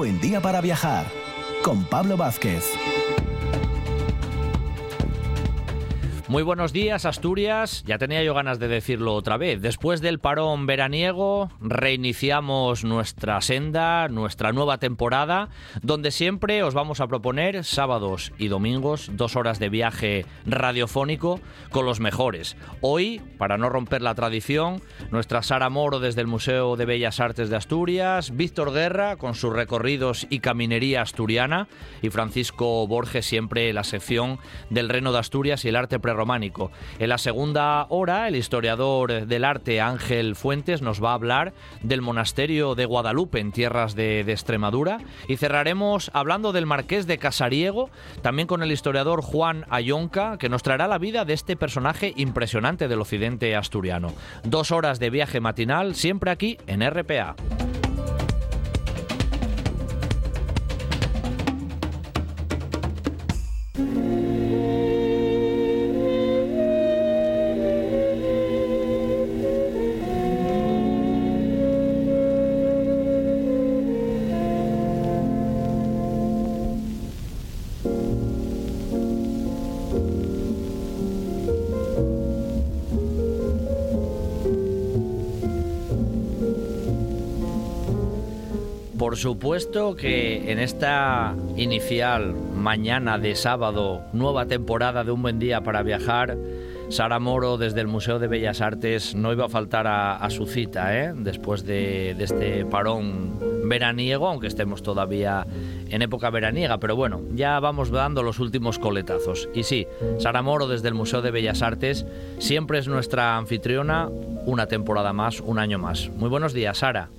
buen día para viajar con Pablo Vázquez. Muy buenos días, Asturias. Ya tenía yo ganas de decirlo otra vez. Después del parón veraniego, reiniciamos nuestra senda, nuestra nueva temporada, donde siempre os vamos a proponer sábados y domingos dos horas de viaje radiofónico con los mejores. Hoy, para no romper la tradición, nuestra Sara Moro desde el Museo de Bellas Artes de Asturias, Víctor Guerra con sus recorridos y caminería asturiana y Francisco Borges siempre la sección del Reino de Asturias y el arte pre románico. En la segunda hora, el historiador del arte Ángel Fuentes nos va a hablar del monasterio de Guadalupe en tierras de, de Extremadura y cerraremos hablando del marqués de Casariego, también con el historiador Juan Ayonca, que nos traerá la vida de este personaje impresionante del occidente asturiano. Dos horas de viaje matinal, siempre aquí en RPA. Supuesto que en esta inicial mañana de sábado, nueva temporada de Un Buen Día para Viajar, Sara Moro desde el Museo de Bellas Artes no iba a faltar a, su cita, ¿eh? después de, de este parón veraniego, aunque estemos todavía en época veraniega, pero bueno, ya vamos dando los últimos coletazos. Y sí, Sara Moro desde el Museo de Bellas Artes siempre es nuestra anfitriona, una temporada más, un año más. Muy buenos días, Sara.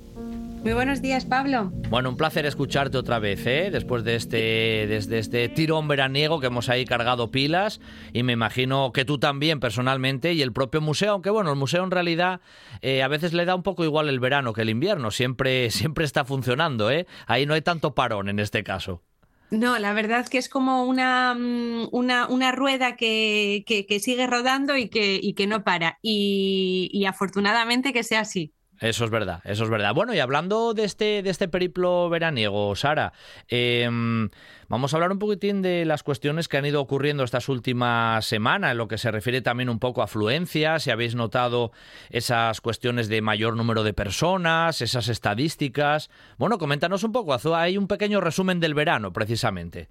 Muy buenos días, Pablo. Bueno, un placer escucharte otra vez, ¿eh? Después de este, desde este tirón veraniego que hemos ahí cargado pilas y me imagino que tú también personalmente y el propio museo, aunque bueno, el museo en realidad eh, a veces le da un poco igual el verano que el invierno, siempre, siempre está funcionando, ¿eh? Ahí no hay tanto parón en este caso. No, la verdad que es como una, una, una rueda que, que, que, sigue rodando y que, y que no para. Y, y afortunadamente que sea así. Eso es verdad, eso es verdad. Bueno, y hablando de este, de este periplo veraniego, Sara, eh, vamos a hablar un poquitín de las cuestiones que han ido ocurriendo estas últimas semanas, en lo que se refiere también un poco a afluencia, si habéis notado esas cuestiones de mayor número de personas, esas estadísticas. Bueno, coméntanos un poco, hay un pequeño resumen del verano, precisamente.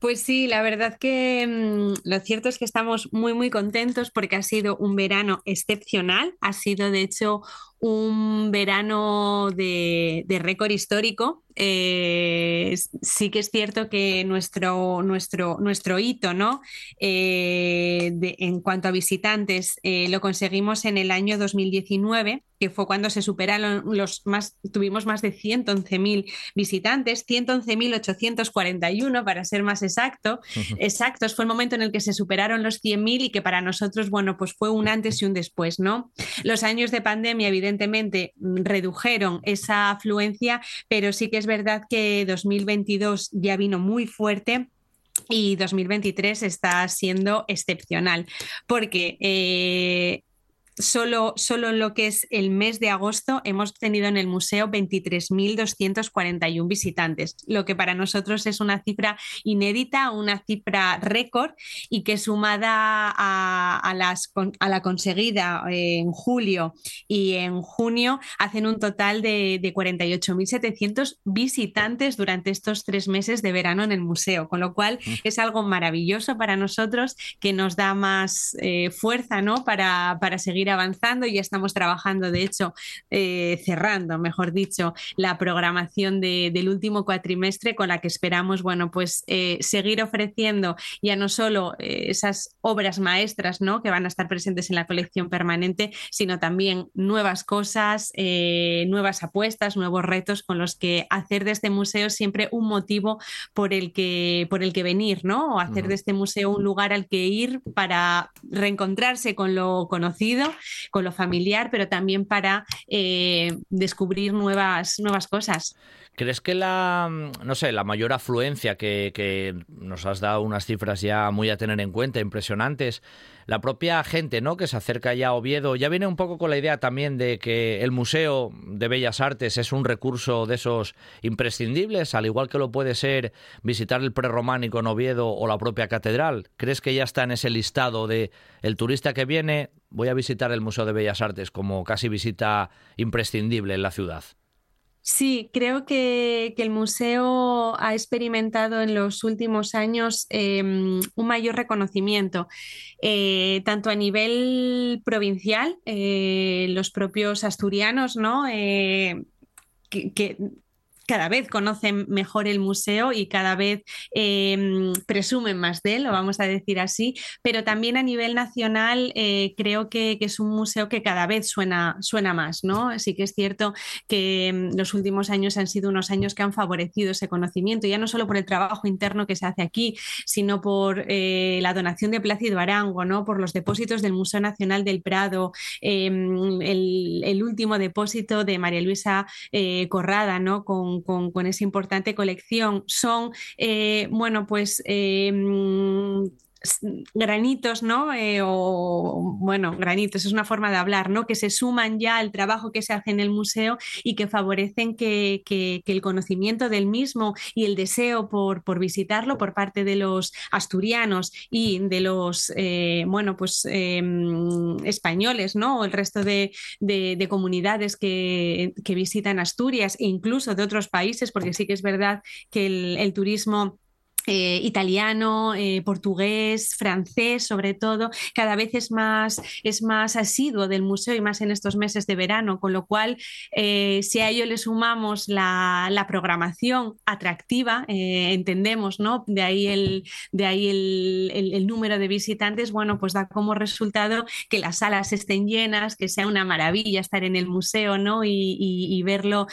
Pues sí, la verdad que mmm, lo cierto es que estamos muy, muy contentos porque ha sido un verano excepcional. Ha sido, de hecho, un verano de, de récord histórico. Eh, sí que es cierto que nuestro, nuestro, nuestro hito ¿no? Eh, de, en cuanto a visitantes eh, lo conseguimos en el año 2019, que fue cuando se superaron los más, tuvimos más de 111.000 visitantes, 111.841 para ser más exacto, uh -huh. exactos. Fue el momento en el que se superaron los 100.000 y que para nosotros, bueno, pues fue un antes y un después, ¿no? Los años de pandemia, evidentemente, redujeron esa afluencia, pero sí que es verdad que 2022 ya vino muy fuerte y 2023 está siendo excepcional porque eh, Solo, solo, en lo que es el mes de agosto hemos tenido en el museo 23.241 visitantes, lo que para nosotros es una cifra inédita, una cifra récord y que sumada a, a, las, a la conseguida en julio y en junio hacen un total de, de 48.700 visitantes durante estos tres meses de verano en el museo, con lo cual mm. es algo maravilloso para nosotros que nos da más eh, fuerza ¿no? para, para seguir avanzando y ya estamos trabajando, de hecho, eh, cerrando, mejor dicho, la programación de, del último cuatrimestre con la que esperamos, bueno, pues eh, seguir ofreciendo ya no solo eh, esas obras maestras, ¿no? Que van a estar presentes en la colección permanente, sino también nuevas cosas, nuevas apuestas, nuevos retos con los que hacer de este museo siempre un motivo por el que, por el que venir, ¿no? O hacer de este museo un lugar al que ir para reencontrarse con lo conocido con lo familiar, pero también para eh, descubrir nuevas, nuevas cosas. ¿Crees que la, no sé, la mayor afluencia que, que, nos has dado unas cifras ya muy a tener en cuenta, impresionantes, la propia gente ¿no? que se acerca ya a Oviedo ya viene un poco con la idea también de que el Museo de Bellas Artes es un recurso de esos imprescindibles, al igual que lo puede ser visitar el prerrománico en Oviedo o la propia catedral. ¿Crees que ya está en ese listado de el turista que viene, voy a visitar el Museo de Bellas Artes como casi visita imprescindible en la ciudad? Sí, creo que, el museo ha experimentado en los últimos años em, un mayor reconocimiento, eh, tanto a nivel provincial, eh, los propios asturianos, ¿no? Eh, que, cada vez conocen mejor el museo y cada vez em, presumen más de él, lo vamos a decir así, pero también a nivel nacional eh, creo que, es un museo que cada vez suena, suena más, ¿no? Sí que es cierto que em, los últimos años han sido unos años que han favorecido ese conocimiento, ya no solo por el trabajo interno que se hace aquí, sino por eh, la donación de Plácido Arango, ¿no? Por los depósitos del Museo Nacional del Prado, em, el, último depósito de María Luisa eh, Corrada, ¿no? Con, con, esa importante colección son, eh, bueno, pues eh, granitos, ¿no? Eh, o bueno, granitos, es una forma de hablar, ¿no? Que se suman ya al trabajo que se hace en el museo y que favorecen que, el conocimiento del mismo y el deseo por, visitarlo por parte de los asturianos y de los, eh, bueno, pues em, españoles, ¿no? O el resto de, comunidades que, visitan Asturias e incluso de otros países, porque sí que es verdad que el turismo eh, italiano, eh, portugués, francés, sobre todo, cada vez es más, es más asiduo del museo y más en estos meses de verano, con lo cual, eh, si a ello le sumamos la, programación atractiva, entendemos, ¿no? De ahí, el, de ahí el, número de visitantes, bueno, pues da como resultado que las salas estén llenas, que sea una maravilla estar en el museo, ¿no? Y, verlo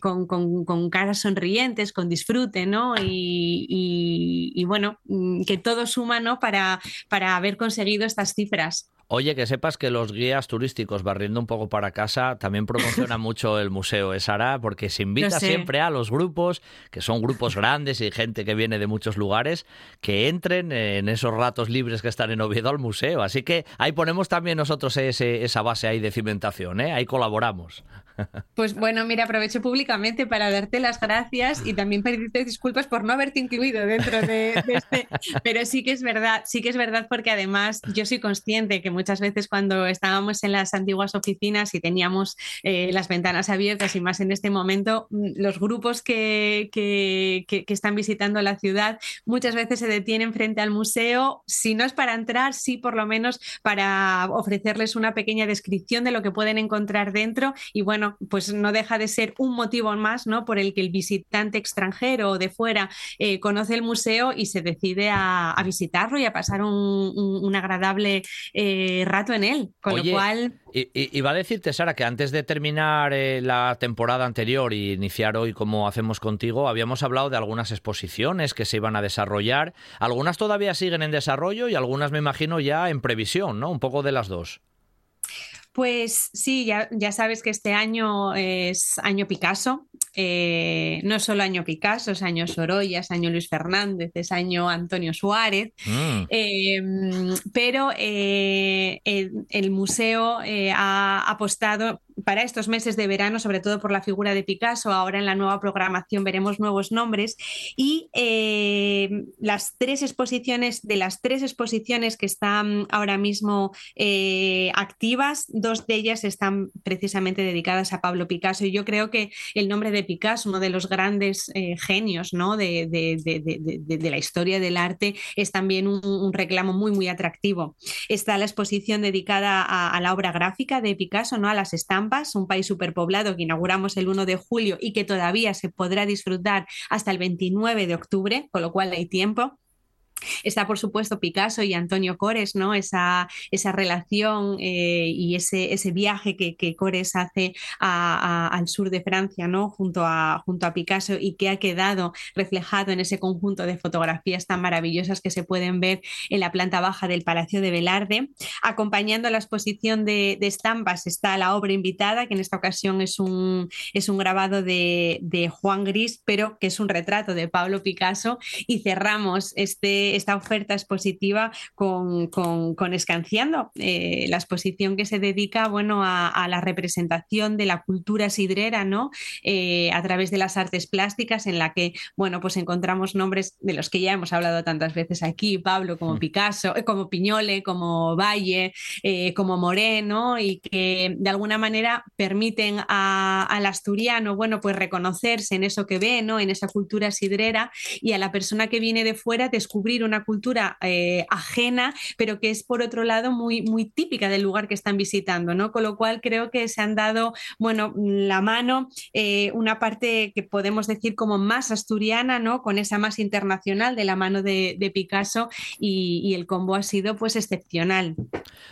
con, con, caras sonrientes, con disfrute, ¿no? Y, bueno, mm, que todo suma ¿no? para, para haber conseguido estas cifras. Oye, que sepas que los guías turísticos, barriendo un poco para casa, también promocionan mucho el museo, ¿eh, Sara? Porque se invita siempre a los grupos, que son grupos grandes y gente que viene de muchos lugares, que entren en esos ratos libres que están en Oviedo al museo. Así que ahí ponemos también nosotros esa base ahí de cimentación, ¿eh? Ahí colaboramos. Pues bueno, mira, aprovecho públicamente para darte las gracias y también pedirte disculpas por no haberte incluido dentro de, este. Pero sí que es verdad, sí que es verdad porque además yo soy consciente que muchas veces cuando estábamos en las antiguas oficinas y teníamos eh, las ventanas abiertas y más en este momento, mm, los grupos que, que, están visitando la ciudad muchas veces se detienen frente al museo, si no es para entrar, sí por lo menos para ofrecerles una pequeña descripción de lo que pueden encontrar dentro y bueno, pues no deja de ser un motivo más, ¿no? Por el que el visitante extranjero o de fuera eh, conoce el museo y se decide a, visitarlo y a pasar un, agradable eh, rato en él. Con lo cual. Y, va a decirte, Sara, que antes de terminar eh, la temporada anterior y iniciar hoy como hacemos contigo, habíamos hablado de algunas exposiciones que se iban a desarrollar. Algunas todavía siguen en desarrollo y algunas, me imagino, ya en previsión, ¿no? Un poco de las dos. Pues sí, ya, ya, sabes que este año es año Picasso. Eh, no solo año Picasso, es año Sorolla, es año Luis Fernández, es año Antonio Suárez. Mm. Em, pero eh, el, museo eh, ha apostado para estos meses de verano, sobre todo por la figura de Picasso. Ahora en la nueva programación veremos nuevos nombres y eh, las tres exposiciones, de las tres exposiciones que están ahora mismo eh, activas, dos de ellas están precisamente dedicadas a Pablo Picasso y yo creo que el nombre de Picasso, uno de los grandes eh, genios de, la historia del arte, es también un, reclamo muy, muy atractivo. Está la exposición dedicada a, a la obra gráfica de Picasso, ¿no? a las estampas un país superpoblado que inauguramos el 1 de julio y que todavía se podrá disfrutar hasta el 29 de octubre, con lo cual hay tiempo. Está, por supuesto, Picasso y Antonio Cores, ¿no? Esa, esa relación eh, y ese, ese viaje que, que Cores hace al sur de Francia, ¿no? Junto a, junto a Picasso y que ha quedado reflejado en ese conjunto de fotografías tan maravillosas que se pueden ver en la planta baja del Palacio de Velarde. Acompañando la exposición de, estampas está la obra invitada, que en esta ocasión es un, es un grabado de, de Juan Gris, pero que es un retrato de Pablo Picasso. Y cerramos este esta oferta expositiva con, con, Escanciando, eh, la exposición que se dedica bueno, a, la representación de la cultura sidrera ¿no? Eh, a través de las artes plásticas, en la que bueno, pues encontramos nombres de los que ya hemos hablado tantas veces aquí, Pablo, como mm. Picasso, como Piñole, como Valle, como Moreno, y que de alguna manera permiten al asturiano bueno, pues reconocerse en eso que ve, ¿no? en esa cultura sidrera, y a la persona que viene de fuera descubrir una cultura eh, ajena, pero que es por otro lado muy, muy típica del lugar que están visitando, ¿no? Con lo cual creo que se han dado, bueno, la mano, eh, una parte que podemos decir como más asturiana, ¿no? Con esa más internacional de la mano de, Picasso y, el combo ha sido pues excepcional.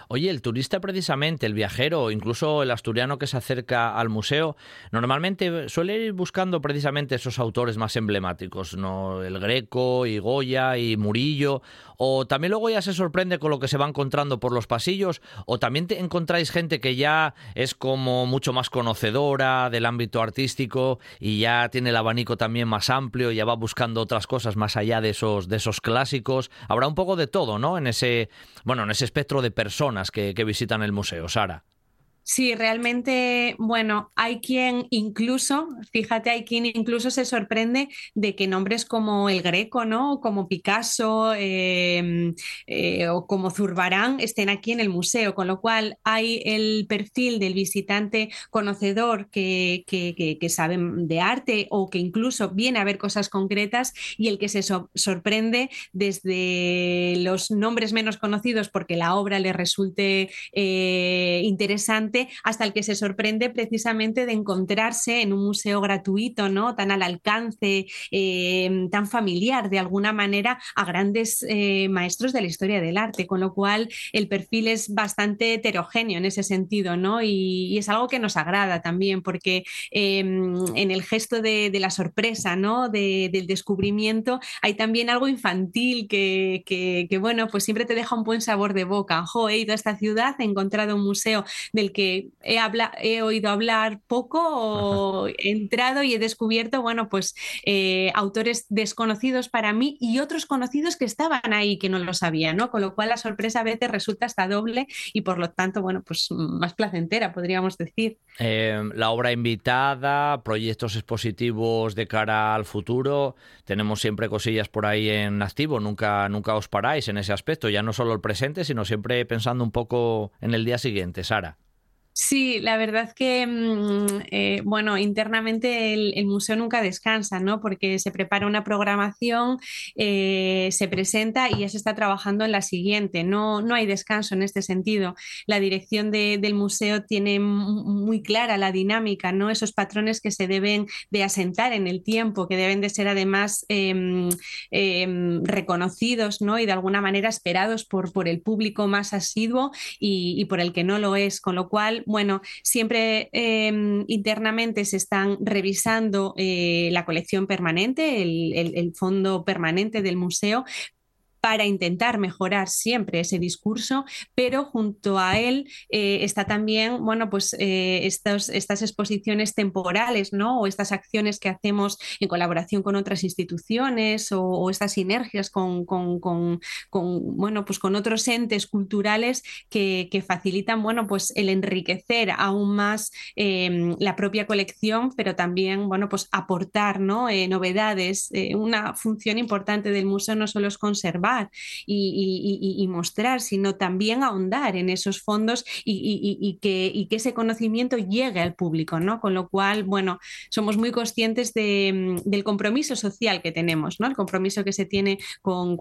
Oye, el turista precisamente, el viajero, incluso el asturiano que se acerca al museo, normalmente suele ir buscando precisamente esos autores más emblemáticos, ¿no? El Greco y Goya y Murillo, o también luego ya se sorprende con lo que se va encontrando por los pasillos, o también te encontráis gente que ya es como mucho más conocedora del ámbito artístico y ya tiene el abanico también más amplio, ya va buscando otras cosas más allá de esos, de esos clásicos. Habrá un poco de todo, ¿no? En ese, bueno, en ese espectro de personas que visitan el museo, Sara. Sí, realmente, bueno, hay quien incluso, fíjate, hay quien incluso se sorprende de que nombres como el Greco, ¿no? Como Picasso em, eh, o como Zurbarán estén aquí en el museo, con lo cual hay el perfil del visitante conocedor que, que, sabe de arte o que incluso viene a ver cosas concretas y el que se sorprende desde los nombres menos conocidos porque la obra le resulte eh, interesante hasta el que se sorprende precisamente de encontrarse en un museo gratuito, ¿no? Tan al alcance, eh, tan familiar de alguna manera a grandes eh, maestros de la historia del arte, con lo cual el perfil es bastante heterogéneo en ese sentido, ¿no? Y, es algo que nos agrada también, porque em, en el gesto de, la sorpresa, ¿no? del descubrimiento, hay también algo infantil que, bueno, pues siempre te deja un buen sabor de boca. He ido a esta ciudad, he encontrado un museo del que he, he oído hablar poco o he entrado y he descubierto, bueno, pues eh, autores desconocidos para mí y otros conocidos que estaban ahí que no lo sabía, ¿no? Con lo cual la sorpresa a veces resulta hasta doble y por lo tanto, bueno, pues más placentera, podríamos decir. Eh, la obra invitada, proyectos expositivos de cara al futuro, tenemos siempre cosillas por ahí en activo, nunca, nunca os paráis en ese aspecto, ya no solo el presente, sino siempre pensando un poco en el día siguiente, Sara. Sí, la verdad que, mm, eh, bueno, internamente el, museo nunca descansa, ¿no? Porque se prepara una programación, eh, se presenta y ya se está trabajando en la siguiente. No, no hay descanso en este sentido. La dirección del museo tiene muy clara la dinámica, ¿no? Esos patrones que se deben de asentar en el tiempo, que deben de ser además em, em, reconocidos, ¿no? Y de alguna manera esperados por, por el público más asiduo y, y por el que no lo es. Con lo cual, bueno, siempre em, internamente se están revisando eh, la colección permanente, el, fondo permanente del museo, para intentar mejorar siempre ese discurso, pero junto a él eh, está también, bueno, pues eh, estas exposiciones temporales, ¿no? O estas acciones que hacemos en colaboración con otras instituciones o, estas sinergias con, bueno, pues con otros entes culturales que, facilitan, bueno, pues el enriquecer aún más em, la propia colección, pero también, bueno, pues aportar, ¿no? Eh, novedades. una función importante del museo no solo es conservar, y, mostrar, sino también ahondar en esos fondos y, que, ese conocimiento llegue al público, ¿no? Con lo cual, bueno, somos muy conscientes mm, del compromiso social que tenemos, ¿no? El compromiso que se tiene con,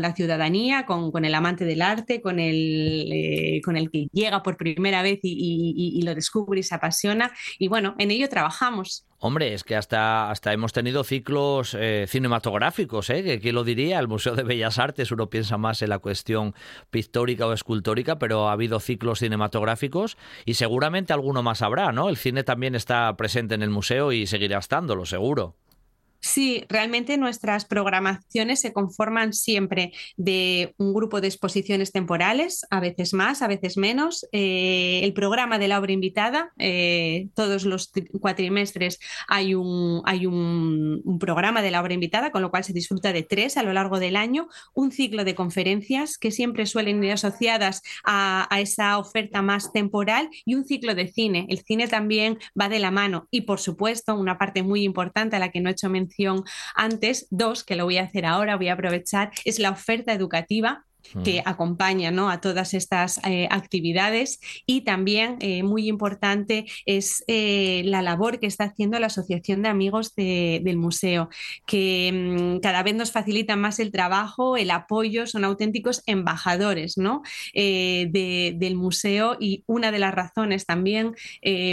la ciudadanía, con, el amante del arte, con el, eh, con el que llega por primera vez y, lo descubre y se apasiona. Y bueno, en ello trabajamos. Hombre, es que hasta, hasta hemos tenido ciclos eh, cinematográficos, ¿eh? ¿Quién lo diría? El Museo de Bellas Artes, uno piensa más en la cuestión pictórica o escultórica, pero ha habido ciclos cinematográficos y seguramente alguno más habrá, ¿no? El cine también está presente en el museo y seguirá estándolo, seguro. Sí, realmente nuestras programaciones se conforman siempre de un grupo de exposiciones temporales, a veces más, a veces menos. Eh, el programa de la obra invitada, eh, todos los cuatrimestres hay, un, hay un, programa de la obra invitada, con lo cual se disfruta de tres a lo largo del año, un ciclo de conferencias que siempre suelen ir asociadas a, a esa oferta más temporal y un ciclo de cine. El cine también va de la mano y, por supuesto, una parte muy importante a la que no he hecho mención antes. Dos, que lo voy a hacer ahora, voy a aprovechar, es la oferta educativa que acompaña ¿no? a todas estas eh, actividades y también eh, muy importante es eh, la labor que está haciendo la Asociación de Amigos del Museo, que mm, cada vez nos facilita más el trabajo, el apoyo, son auténticos embajadores ¿no? del museo y una de las razones también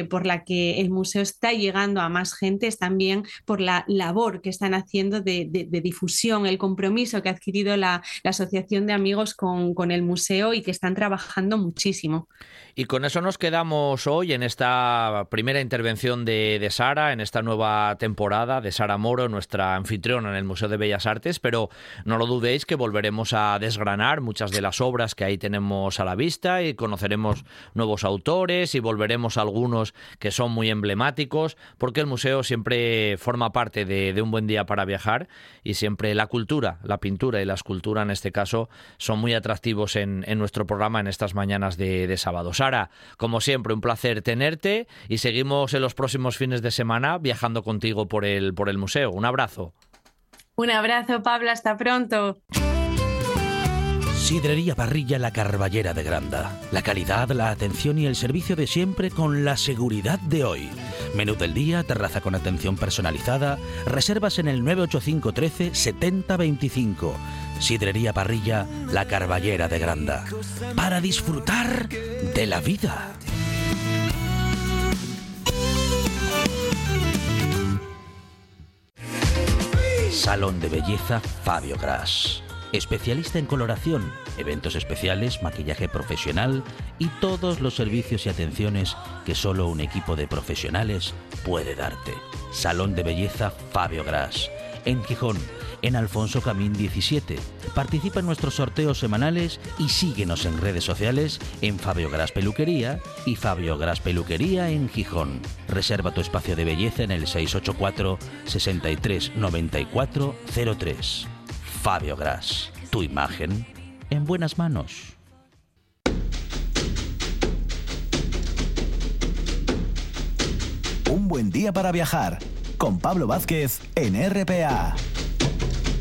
por la que el museo está llegando a más gente es también por la labor que están haciendo de, difusión, el compromiso que ha adquirido la Asociación de Amigos con, el museo y que están trabajando muchísimo. Y con eso nos quedamos hoy en esta primera intervención de, de, Sara, en esta nueva temporada de Sara Moro, nuestra anfitriona en el Museo de Bellas Artes, pero no lo dudéis que volveremos a desgranar muchas de las obras que ahí tenemos a la vista y conoceremos nuevos autores y volveremos a algunos que son muy emblemáticos, porque el museo siempre forma parte de un buen día para viajar y siempre la cultura, la pintura y la escultura en este caso son muy atractivos en, nuestro programa en estas mañanas de, sábado. Sara, como siempre, un placer tenerte y seguimos en los próximos fines de semana viajando contigo por el, por el museo. Un abrazo. Un abrazo, Pablo, hasta pronto. Sidrería Parrilla La Carballera de Granda. La calidad, la atención y el servicio de siempre con la seguridad de hoy. Menú del día, terraza con atención personalizada, reservas en el 985 13 7025. Sidrería Parrilla La Carballera de Granda. Para disfrutar de la vida. Salón de Belleza Fabio Gras. Especialista en coloración, eventos especiales, maquillaje profesional y todos los servicios y atenciones que solo un equipo de profesionales puede darte. Salón de Belleza Fabio Gras. En Gijón, en Alfonso Camín 17. Participa en nuestros sorteos semanales y síguenos en redes sociales en Fabio Gras Peluquería y Fabio Gras Peluquería en Gijón. Reserva tu espacio de belleza en el 684 63 94 03. Fabio Gras, tu imagen en buenas manos. Un buen día para viajar con Pablo Vázquez en RPA.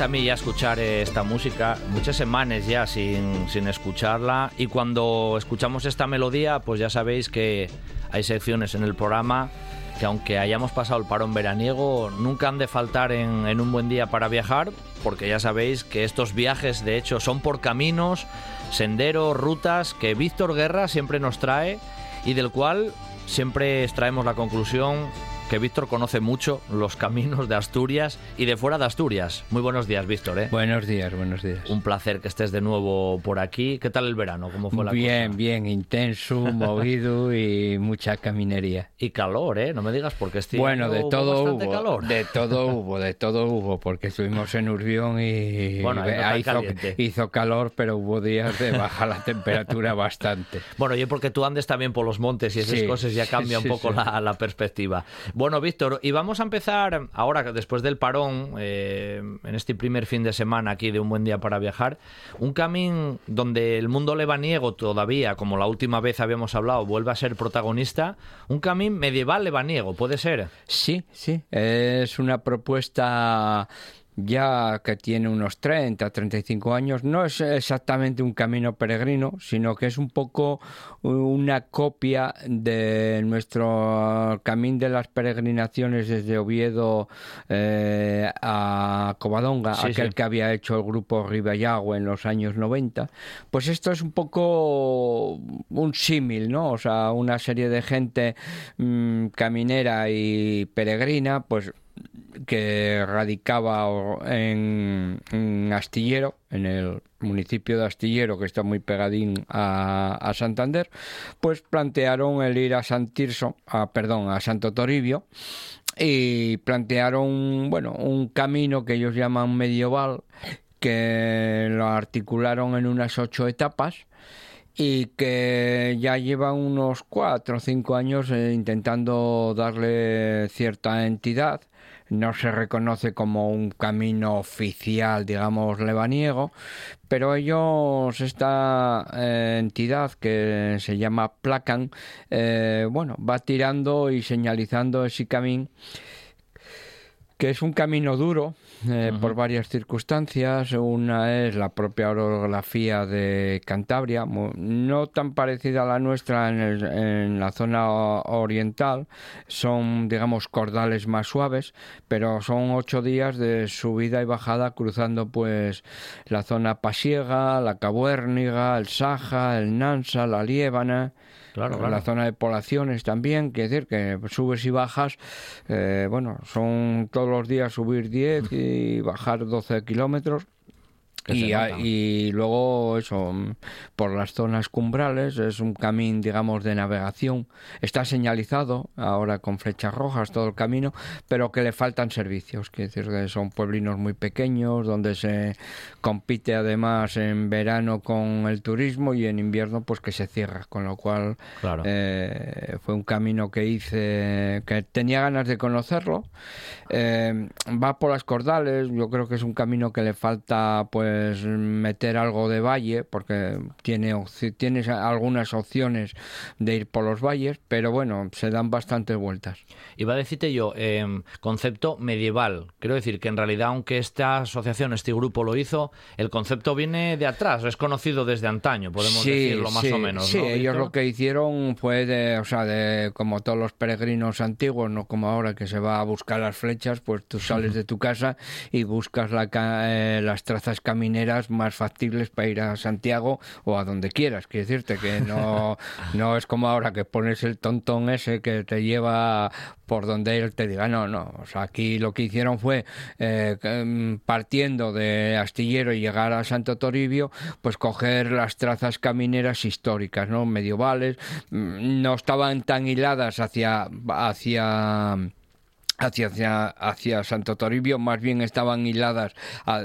a mí ya escuchar esta música, muchas semanas ya sin, sin escucharla. Y cuando escuchamos esta melodía pues ya sabéis que hay secciones en el programa que aunque hayamos pasado el parón veraniego, nunca han de faltar en, en, un buen día para viajar, porque ya sabéis que estos viajes de hecho son por caminos, senderos, rutas que Víctor Guerra siempre nos trae y del cual siempre extraemos la conclusión que Víctor conoce mucho los caminos de Asturias y de fuera de Asturias. Muy buenos días, Víctor. ¿eh? Buenos días, buenos días. Un placer que estés de nuevo por aquí. ¿Qué tal el verano? ¿Cómo fue la bien, cosa? Bien, intenso, movido y mucha caminería. Y calor, ¿eh? No me digas porque estoy Bueno, de todo hubo. Calor. De todo hubo, de todo hubo, porque estuvimos en Urbión y bueno, hizo, hizo, calor, pero hubo días de baja la temperatura bastante. Bueno, y porque tú andes también por los montes y esas cosas ya cambia un poco La, la perspectiva. Bueno, Víctor, y vamos a empezar ahora, después del parón, eh, en este primer fin de semana aquí de un buen día para viajar, un camino donde el mundo lebaniego todavía, como la última vez habíamos hablado, vuelve a ser protagonista, un camino medieval lebaniego, ¿puede ser? Sí, sí, es una propuesta ya que tiene unos 30, 35 años. No es exactamente un camino peregrino, sino que es un poco una copia de nuestro camino de las peregrinaciones desde Oviedo eh, a Covadonga, aquel que había hecho el grupo Ribayago en los años 90. Pues esto es un poco un símil, ¿no? O sea, una serie de gente mm, caminera y peregrina, pues que radicaba en, Astillero, en el municipio de Astillero, que está muy pegadín a, Santander, pues plantearon el ir a San Tirso, a, perdón, a Santo Toribio, y plantearon, bueno, un camino que ellos llaman medieval, que lo articularon en unas ocho etapas, y que ya lleva unos cuatro o cinco años eh, intentando darle cierta entidad. No se reconoce como un camino oficial, digamos, lebaniego, pero ellos, esta eh, entidad que se llama Placan, eh, bueno, va tirando y señalizando ese camino que es un camino duro eh, por varias circunstancias. Una es la propia orografía de Cantabria, no tan parecida a la nuestra en, la zona oriental. Son, digamos, cordales más suaves, pero son ocho días de subida y bajada cruzando pues la zona pasiega, la cabuérniga, el Saja, el Nansa, la Liébana. Claro, La zona de poblaciones también, quiere decir que subes y bajas, eh, bueno, son todos los días subir 10 y bajar 12 kilómetros y, luego eso, por las zonas cumbrales, es un camino, digamos, de navegación. Está señalizado ahora con flechas rojas todo el camino, pero que le faltan servicios. Quiere decir que son pueblinos muy pequeños, donde se compite además en verano con el turismo y en invierno pues que se cierra. Con lo cual eh, fue un camino que hice, que tenía ganas de conocerlo. Eh, va por las cordales, yo creo que es un camino que le falta pues pues, meter algo de valle, porque tiene tienes algunas opciones de ir por los valles, pero bueno, se dan bastantes vueltas. Iba a decirte yo, em, concepto medieval. Quiero decir que en realidad, aunque esta asociación, este grupo lo hizo, el concepto viene de atrás, es conocido desde antaño, podemos decirlo más o menos. Sí, ellos lo que hicieron fue de, o sea, de como todos los peregrinos antiguos, no como ahora que se va a buscar las flechas, pues tú sales de tu casa y buscas la, eh, las trazas caminadas más factibles para ir a Santiago o a donde quieras. Quiero decirte que no, no es como ahora que pones el tontón ese que te lleva por donde él te diga. No, no. O sea, aquí lo que hicieron fue, eh, mm, partiendo de Astillero y llegar a Santo Toribio, pues coger las trazas camineras históricas, ¿no? Medievales. Mm, no estaban tan hiladas hacia... hacia hacia, hacia, Santo Toribio, más bien estaban hiladas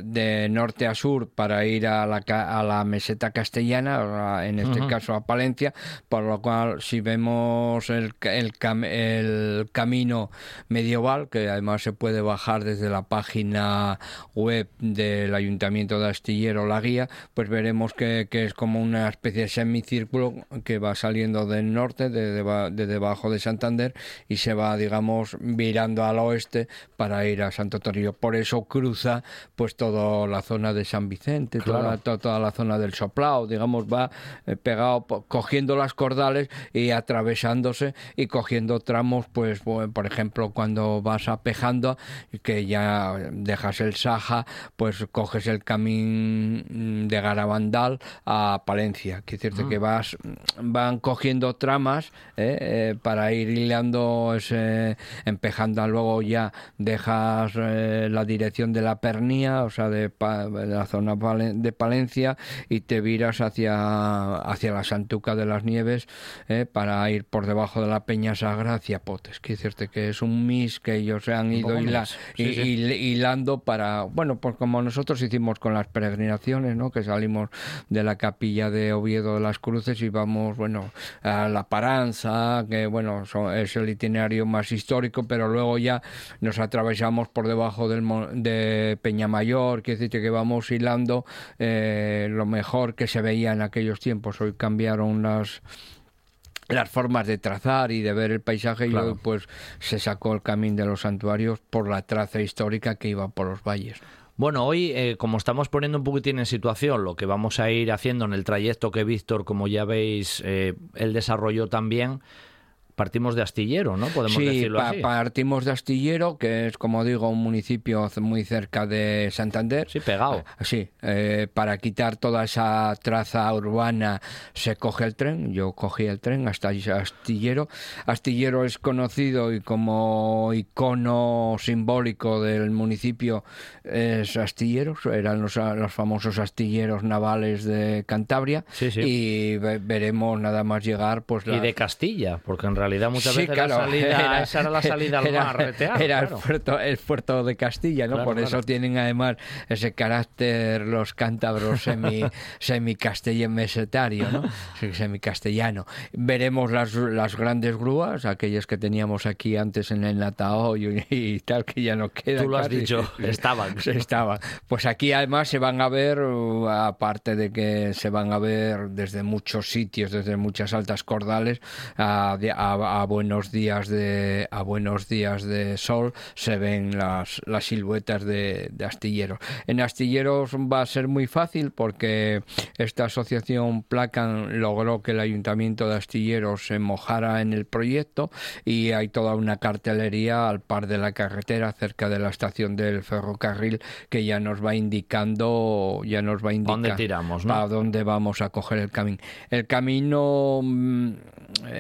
de norte a sur para ir a la, a la meseta castellana, en este caso a Palencia, por lo cual si vemos el, el, el, camino medieval, que además se puede bajar desde la página web del Ayuntamiento de Astillero, la guía, pues veremos que, que es como una especie de semicírculo que va saliendo del norte, de, de debajo de Santander, y se va, digamos, virando al oeste para ir a Santo Toribio. Por eso cruza pues toda la zona de San Vicente, toda, toda, la zona del Soplao, digamos, va eh, pegado, cogiendo las cordales y atravesándose y cogiendo tramos, pues por ejemplo, cuando vas a Pejando, que ya dejas el Saja, pues coges el camino de Garabandal a Palencia. Quiere decirte que vas, van cogiendo tramas eh, eh, para ir hilando ese, empejando luego ya dejas eh, la dirección de la Pernía, o sea, de, la zona de Palencia, y te viras hacia, hacia la Santuca de las Nieves eh, para ir por debajo de la Peña Sagra hacia Potes. Que decirte que es un mis que ellos se han ido hilando para, bueno, pues como nosotros hicimos con las peregrinaciones, ¿no? que salimos de la capilla de Oviedo de las Cruces y vamos, bueno, a la Paranza, que bueno, es el itinerario más histórico, pero luego ya nos atravesamos por debajo del, de Peñamayor, que decir que vamos hilando eh, lo mejor que se veía en aquellos tiempos. Hoy cambiaron las las formas de trazar y de ver el paisaje y hoy pues se sacó el camino de los santuarios por la traza histórica que iba por los valles. Bueno, hoy, eh, como estamos poniendo un poquitín en situación lo que vamos a ir haciendo en el trayecto que Víctor, como ya veis, eh, él desarrolló también, partimos de Astillero, ¿no? Podemos sí, decirlo así. partimos de Astillero, que es, como digo, un municipio muy cerca de Santander. Sí, pegado. Sí, eh, para quitar toda esa traza urbana se coge el tren. Yo cogí el tren hasta Astillero. Astillero es conocido y como icono simbólico del municipio es Astilleros. Eran los, los famosos astilleros navales de Cantabria. Sí, sí. Y ve- veremos nada más llegar, pues Y de Castilla, porque en realidad muchas Sí, veces claro, la salida, esa era la salida al era- mar de teatro, era claro. el, puerto, el puerto de Castilla, ¿no? Claro, Por eso tienen además ese carácter los cántabros semi, semi mesetario, ¿no? Sí, Semicastellano. Veremos las, las grandes grúas, aquellas que teníamos aquí antes en el Natao y, y tal, que ya no quedan. Tú lo has casi. dicho, estaban. Estaban. Pues aquí además se van a ver, aparte de que se van a ver desde muchos sitios, desde muchas altas cordales, a, de- a- a buenos días de a buenos días de sol se ven las, las siluetas de, de astilleros. En astilleros va a ser muy fácil porque esta asociación Placan logró que el ayuntamiento de astilleros se mojara en el proyecto y hay toda una cartelería al par de la carretera cerca de la estación del ferrocarril que ya nos va indicando ya nos va indicando dónde tiramos, no? a dónde vamos a coger el camino. El camino mm,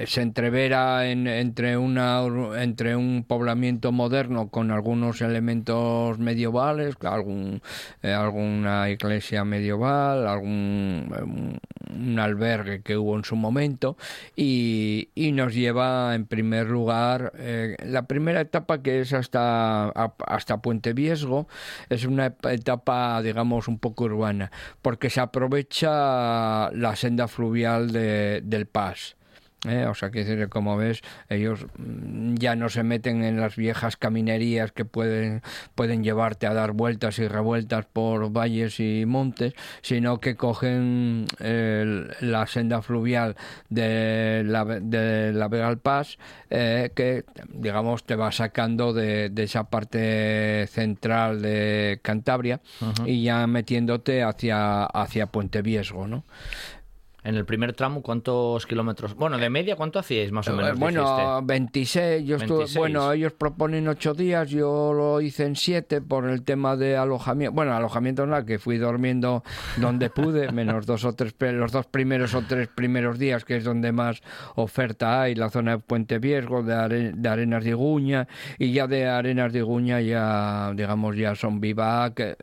se entrevera en- entre una entre un poblamiento moderno con algunos elementos medievales, algún eh, alguna iglesia medieval, algún eh, un- albergue que hubo en su momento y, y nos lleva en primer lugar eh, la primera etapa que es hasta hasta Puente Viesgo es una etapa digamos un poco urbana porque se aprovecha la senda fluvial de- del Paz ¿eh? O sea, que como ves, ellos mm, ya no se meten en las viejas caminerías que pueden, pueden llevarte a dar vueltas y revueltas por valles y montes, sino que cogen el- la senda fluvial de la, de la Vega Paz, eh, que digamos te va sacando de, de esa parte central de Cantabria y ya metiéndote hacia, hacia Puente Viesgo, ¿no? En el primer tramo, ¿cuántos kilómetros? Bueno, de media, ¿cuánto hacíais más o menos? Eh, Bueno, dijiste? 26. Yo estuve, 26. bueno, ellos proponen ocho días, yo lo hice en siete por el tema de alojamiento. Bueno, alojamiento no, que fui durmiendo donde pude, menos dos o tres, los dos primeros o tres primeros días, que es donde más oferta hay, la zona de Puente Viesgo, de, Are- de Arenas de Iguña, y ya de Arenas de Iguña ya, digamos, ya son vivac. eh,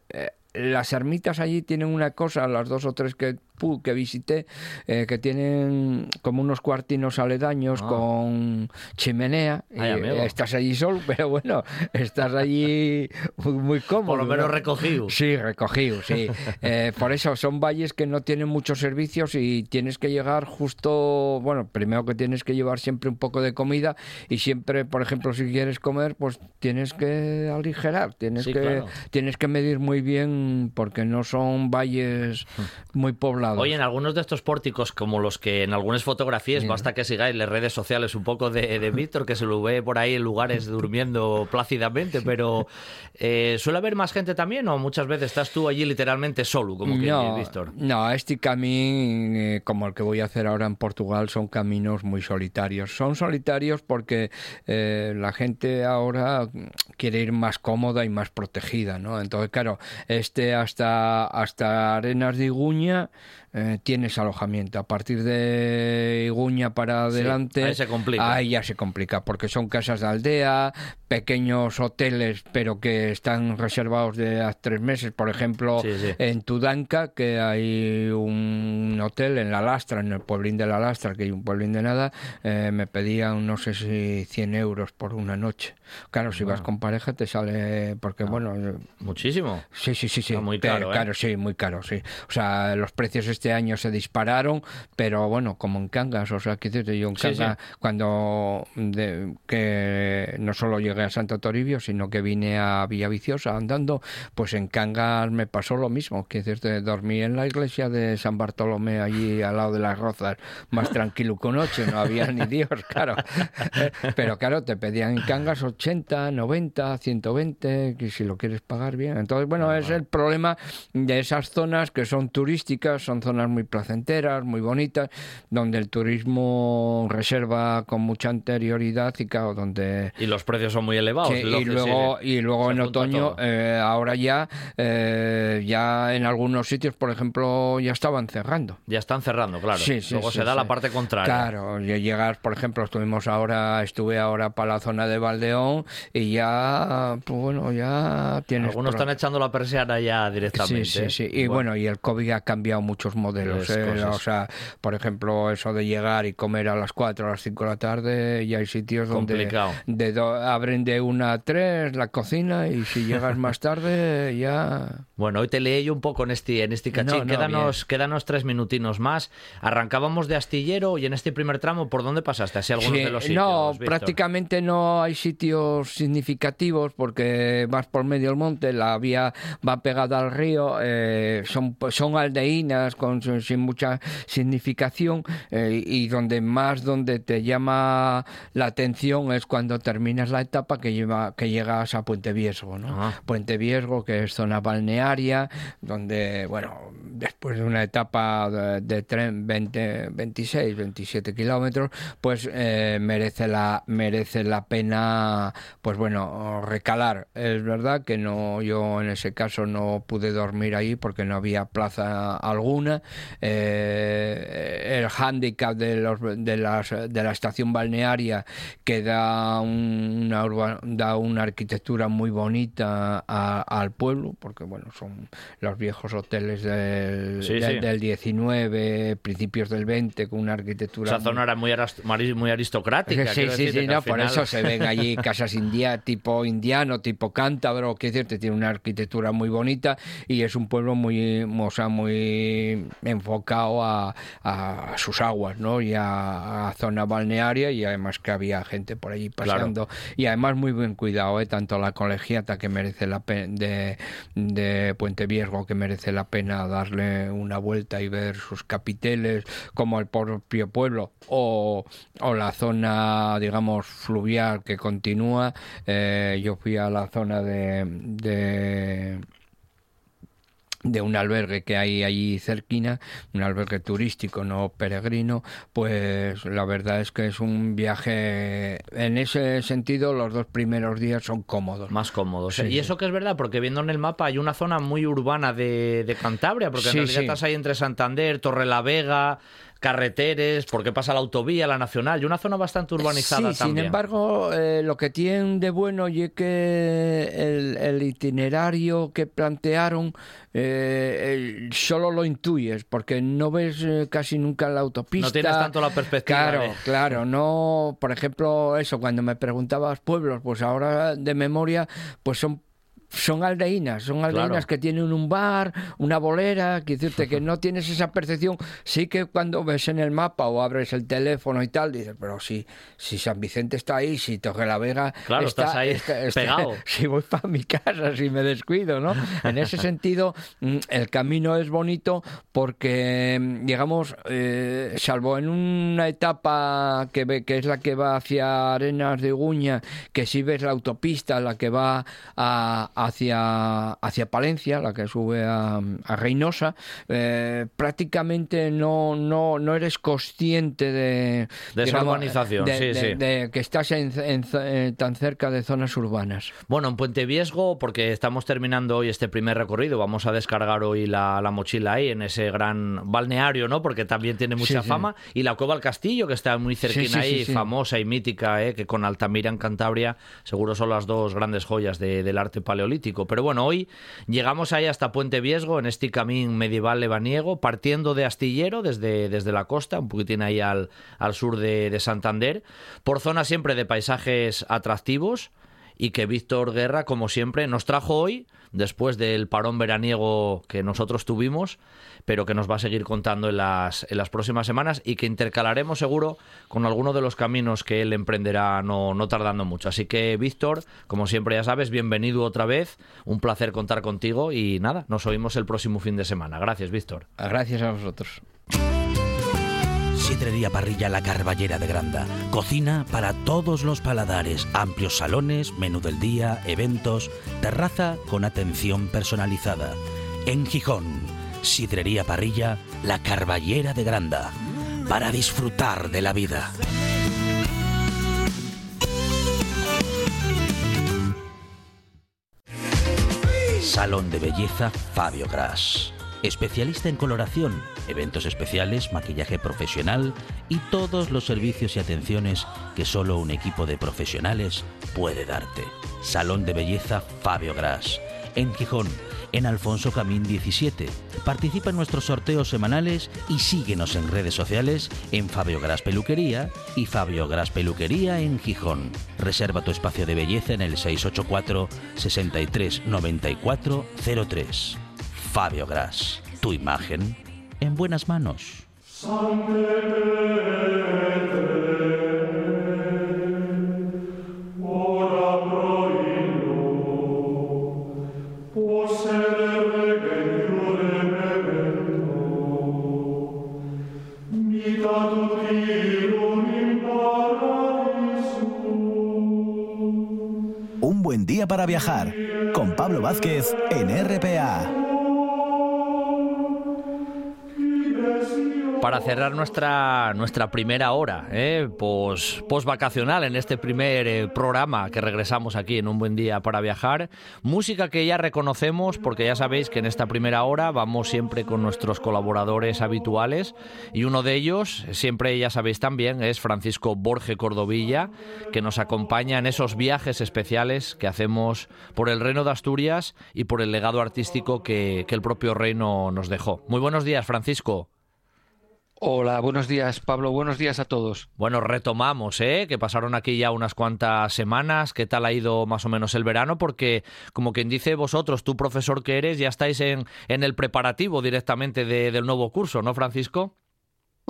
las ermitas allí tienen una cosa, las dos o tres que, que visité, eh, que tienen como unos cuartinos aledaños Ah. con chimenea. Ay, y, amigo. eh, estás allí solo, pero bueno, estás allí muy, muy cómodo. Por lo menos ¿no? recogido. Sí, recogido, sí. Eh, por eso son valles que no tienen muchos servicios y tienes que llegar justo, bueno, primero que tienes que llevar siempre un poco de comida y siempre, por ejemplo, si quieres comer, pues tienes que aligerar, tienes Sí, que claro. tienes que medir muy bien porque no son valles muy poblados. Oye, en algunos de estos pórticos, como los que en algunas fotografías, basta que sigáis las redes sociales un poco de, de Víctor, que se lo ve por ahí en lugares durmiendo plácidamente, pero eh, ¿suele haber más gente también o muchas veces estás tú allí literalmente solo, como que no, Víctor? no, este camino, eh, como el que voy a hacer ahora en Portugal, son caminos muy solitarios. Son solitarios porque eh, la gente ahora quiere ir más cómoda y más protegida, ¿no? Entonces, claro, este hasta, hasta Arenas de Iguña eh, tienes alojamiento. A partir de Iguña para adelante, ahí se complica. ahí ya se complica, porque son casas de aldea, pequeños hoteles, pero que están reservados de a tres meses. Por ejemplo, Sí, sí. en Tudanca, que hay un hotel en La Lastra, en el pueblín de La Lastra, que hay un pueblín de nada, eh, me pedían, no sé si 100 euros por una noche. Claro, si vas con pareja te sale, porque bueno, eh, Muchísimo. Sí, sí, sí, sí. Muy caro, ¿eh? Claro, sí, muy caro, sí. O sea, los precios este año se dispararon, pero bueno, como en Cangas, o sea, que yo en Sí, Cangas, cuando de- que no solo llegué a Santo Toribio, sino que vine a Villaviciosa andando, pues en Cangas me pasó lo mismo, que decirte, dormí en la iglesia de San Bartolomé, allí al lado de las Rozas, más tranquilo que noche, no había ni Dios, claro. Pero claro, te pedían en Cangas 80, 90, 120, que si lo quieres pagar bien. Entonces, bueno, es el problema de esas zonas que son turísticas, son zonas muy placenteras, muy bonitas, donde el turismo reserva con mucha anterioridad y claro, donde... Y los precios son muy elevados. y, luego, y luego en otoño, eh, ahora ya, eh, ya en algunos sitios, por ejemplo, ya estaban cerrando. Ya están cerrando, claro. Sí, luego se da la parte contraria. Claro, llegas, por ejemplo, estuvimos ahora, estuve ahora para la zona de Valdeón y ya, pues bueno, ya tienes... Algunos están echando la persiana ya directamente. Sí, sí, sí. Y bueno, y el COVID ha cambiado muchos modelos. ¿eh? O sea, por ejemplo, eso de llegar y comer a las 4, a las 5 de la tarde, y hay sitios donde de abren de una a 3 la cocina y si llegas más tarde ya... Bueno, hoy te leí yo un poco en este, en este cachín. quédanos, quédanos tres minutinos más. Arrancábamos de Astillero y en este primer tramo, ¿por dónde pasaste? ¿Así algunos de los sitios? No, prácticamente no hay sitios significativos porque vas por medio del monte, la vía va pegada al río, eh, son, son aldeínas con, sin mucha significación eh, y donde más donde te llama la atención es cuando terminas la etapa que, lleva, que llegas a Puente Viesgo. ¿no? Ah. Puente Viesgo, que es zona balnearia, donde, bueno, después de una etapa de, tren 20, 26, 27 kilómetros, pues eh, merece, la, merece la pena, pues bueno, recalar. Es verdad que no yo en ese caso no pude dormir ahí porque no había plaza alguna. Eh, el hándicap de, los, de, las, de la estación balnearia que da una, da una arquitectura muy bonita al pueblo, porque bueno, son los viejos hoteles del, del 19, principios del 20, con una arquitectura... Esa zona era muy, muy aristocrática. Sí, sí, sí, no, por eso se ven allí casas india, tipo indiano, tipo cántabro, que decirte, tiene una arquitectura muy bonita y es un pueblo muy, o sea, muy enfocado a, a sus aguas, ¿no? Y a, zona balnearia y además que había gente por allí pasando y además muy bien cuidado, ¿eh? tanto la colegiata que merece la pena de, de Puente Viejo que merece la pena darle una vuelta y ver sus capiteles como el propio pueblo o, o la zona digamos fluvial que continúa eh, yo fui a la zona de, de de un albergue que hay allí cerquina, un albergue turístico, no peregrino, pues la verdad es que es un viaje, en ese sentido los dos primeros días son cómodos. Más cómodos. y eso que es verdad, porque viendo en el mapa hay una zona muy urbana de, de Cantabria, porque en realidad estás ahí entre Santander, Torre carreteres, porque pasa la autovía, la nacional, y una zona bastante urbanizada sí, Sin embargo, eh, lo que tienen de bueno y que el, itinerario que plantearon eh, solo lo intuyes, porque no ves eh, casi nunca la autopista. No tienes tanto la perspectiva. Claro, claro, no, por ejemplo, eso, cuando me preguntabas pueblos, pues ahora de memoria, pues son son aldeínas, son aldeínas que tienen un bar, una bolera, que decirte que no tienes esa percepción. Sí que cuando ves en el mapa o abres el teléfono y tal, dices, pero si, si San Vicente está ahí, si Torre la Vega claro, está estás ahí pegado. Si voy para mi casa, si me descuido, ¿no? En ese sentido, mm, el camino es bonito porque, mm, digamos, eh, salvo en una etapa que, que es la que va hacia Arenas de Guña, que si ves la autopista, la que va a hacia, hacia Palencia, la que sube a, Reynosa, eh, prácticamente no, no, no eres consciente de, de esa urbanización, de, que estás en, tan cerca de zonas urbanas. Bueno, en Puente Viesgo, porque estamos terminando hoy este primer recorrido, vamos a descargar hoy la, mochila ahí en ese gran balneario, ¿no? Porque también tiene mucha fama. Y la Cueva del Castillo, que está muy cerquina ahí, famosa y mítica, ¿eh? que con Altamira en Cantabria seguro son las dos grandes joyas del arte paleolítico pero bueno, hoy llegamos ahí hasta Puente Viesgo, en este camino medieval lebaniego, partiendo de Astillero, desde, desde la costa, un poquitín ahí al, al sur de, de Santander, por zona siempre de paisajes atractivos y que Víctor Guerra, como siempre, nos trajo hoy, después del parón veraniego que nosotros tuvimos, pero que nos va a seguir contando en las, en las próximas semanas y que intercalaremos seguro con alguno de los caminos que él emprenderá no, no tardando mucho. Así que, Víctor, como siempre ya sabes, bienvenido otra vez, un placer contar contigo y nada, nos oímos el próximo fin de semana. Gracias, Víctor. Gracias a vosotros. Sidrería Parrilla La Carballera de Granda. Cocina para todos los paladares. Amplios salones, menú del día, eventos, terraza con atención personalizada. En Gijón, Sidrería Parrilla La Carballera de Granda. Para disfrutar de la vida. Salón de Belleza Fabio Gras. Especialista en coloración, eventos especiales, maquillaje profesional y todos los servicios y atenciones que solo un equipo de profesionales puede darte. Salón de Belleza Fabio Gras. En Gijón, en Alfonso Camín 17. Participa en nuestros sorteos semanales y síguenos en redes sociales en Fabio Gras Peluquería y Fabio Gras Peluquería en Gijón. Reserva tu espacio de belleza en el 684 63 94 03. Fabio Gras, tu imagen en buenas manos. Un buen día para viajar con Pablo Vázquez en RPA. Para cerrar nuestra, nuestra primera hora ¿eh? post, vacacional en este primer eh, programa que regresamos aquí en Un Buen Día para Viajar. Música que ya reconocemos porque ya sabéis que en esta primera hora vamos siempre con nuestros colaboradores habituales y uno de ellos, siempre ya sabéis también, es Francisco Borge Cordovilla, que nos acompaña en esos viajes especiales que hacemos por el Reino de Asturias y por el legado artístico que, que el propio reino nos dejó. Muy buenos días, Francisco. Hola, buenos días Pablo, buenos días a todos. Bueno, retomamos, ¿eh? que pasaron aquí ya unas cuantas semanas, ¿qué tal ha ido más o menos el verano? Porque como quien dice vosotros, tú profesor que eres, ya estáis en, en el preparativo directamente del nuevo curso, ¿no, Francisco?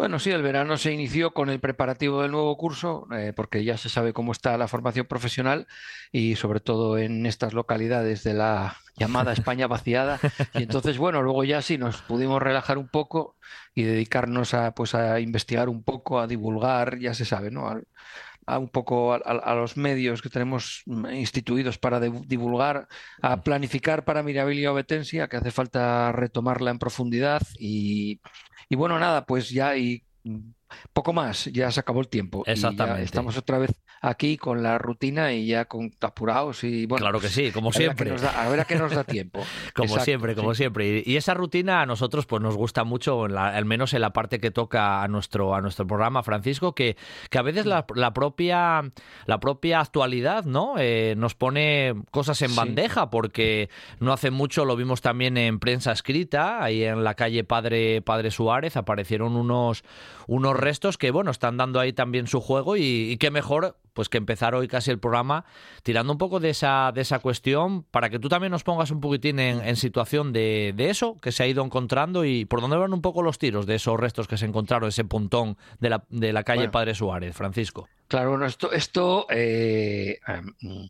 Bueno, sí, el verano se inició con el preparativo del nuevo curso, eh, porque ya se sabe cómo está la formación profesional y sobre todo en estas localidades de la llamada España vaciada. Y entonces, bueno, luego ya sí nos pudimos relajar un poco y dedicarnos a, pues, a investigar un poco, a divulgar, ya se sabe, ¿no? A, un poco a, los medios que tenemos instituidos para divulgar, a planificar para Mirabilia Obetensia, que hace falta retomarla en profundidad y y bueno, nada, pues ya y poco más, ya se acabó el tiempo. Exactamente. estamos otra vez aquí con la rutina y ya con apurados y bueno. Claro que sí, como siempre. a ver a qué nos da tiempo. como siempre, como siempre. Y, esa rutina a nosotros pues nos gusta mucho, al menos en la parte que toca a nuestro, a nuestro programa, Francisco, que, que a veces la, propia, la propia actualidad ¿no? Eh, nos pone cosas en bandeja, porque no hace mucho lo vimos también en prensa escrita, ahí en la calle Padre, Padre Suárez, aparecieron unos, unos restos que, bueno, están dando ahí también su juego y, qué mejor pues que empezar hoy casi el programa tirando un poco de esa, de esa cuestión para que tú también nos pongas un poquitín en, situación de, eso que se ha ido encontrando y por dónde van un poco los tiros de esos restos que se encontraron, ese puntón de la, de la calle Padre Suárez, Francisco. Claro, bueno, esto, esto eh, em,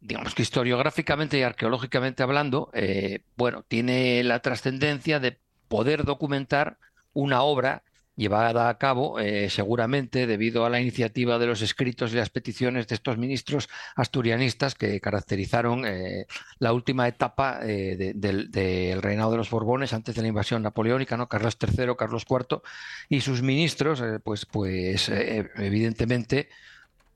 digamos que historiográficamente y arqueológicamente hablando, eh, bueno, tiene la trascendencia de poder documentar una obra llevada a cabo eh, seguramente debido a la iniciativa de los escritos y las peticiones de estos ministros asturianistas que caracterizaron eh, la última etapa eh, del, reinado de los Borbones antes de la invasión napoleónica, ¿no? Carlos III, Carlos IV y sus ministros, pues, pues evidentemente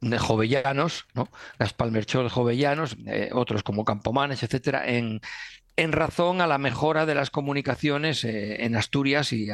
de jovellanos, ¿no? Gaspar Merchol jovellanos, otros como Campomanes, etcétera, en, en razón a la mejora de las comunicaciones eh, en Asturias y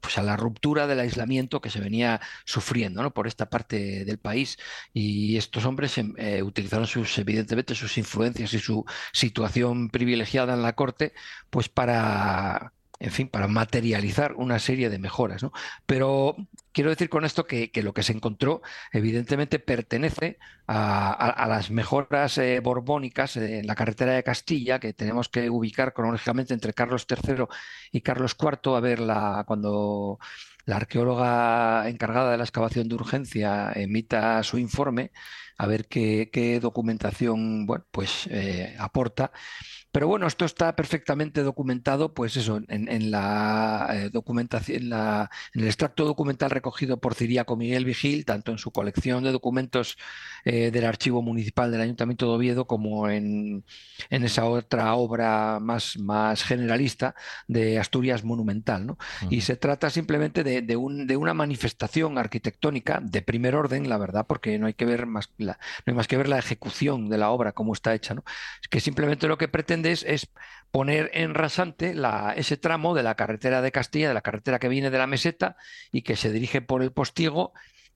pues a la ruptura del aislamiento que se venía sufriendo por esta parte del país. Y estos hombres em, eh, utilizaron sus, evidentemente sus influencias y su situación privilegiada en la corte pues para en fin, para materializar una serie de mejoras. Pero quiero decir con esto que, lo que se encontró evidentemente pertenece a, las mejoras eh, borbónicas en la carretera de Castilla, que tenemos que ubicar cronológicamente entre Carlos III y Carlos IV, a ver la, cuando la arqueóloga encargada de la excavación de urgencia emita su informe, a ver qué, documentación bueno, pues, eh, aporta. Pero bueno, esto está perfectamente documentado, pues eso, en, la eh, documentación, en, el extracto documental recogido por Ciriaco Miguel Vigil, tanto en su colección de documentos eh, del Archivo Municipal del Ayuntamiento de Oviedo, como en, esa otra obra más, más generalista de Asturias Monumental. ¿no? Y se trata simplemente de, un, de, una manifestación arquitectónica de primer orden, la verdad, porque no hay que ver más, no hay más que ver la ejecución de la obra, cómo está hecha, ¿no? que simplemente lo que pretende es, poner en rasante ese tramo de la carretera de Castilla, de la carretera que viene de la meseta y que se dirige por el postigo